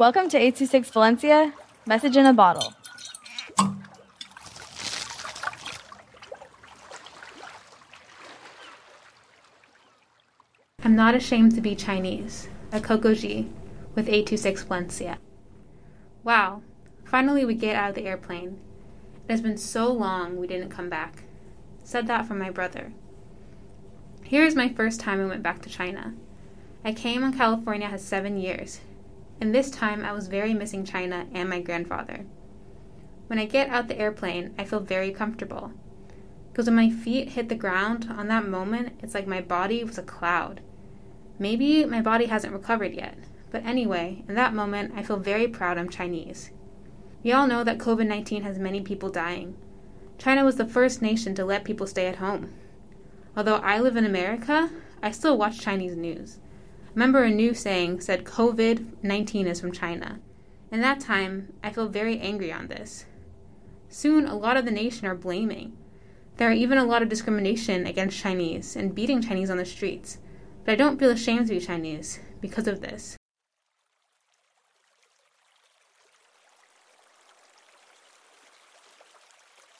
Welcome to 826 Valencia, message in a bottle. I'm not ashamed to be Chinese, a Kokoji with 826 Valencia. Wow, finally we get out of the airplane. It has been so long we didn't come back. Said that from my brother. Here is my first time I went back to China. I came when California has seven years, and this time I was very missing China and my grandfather. When I get out the airplane, I feel very comfortable. Because when my feet hit the ground, on that moment, it's like my body was a cloud. Maybe my body hasn't recovered yet, but anyway, in that moment, I feel very proud I'm Chinese. We all know that COVID 19 has many people dying. China was the first nation to let people stay at home. Although I live in America, I still watch Chinese news. Remember a new saying said COVID 19 is from China. In that time, I feel very angry on this. Soon, a lot of the nation are blaming. There are even a lot of discrimination against Chinese and beating Chinese on the streets but I don't feel ashamed to be Chinese because of this.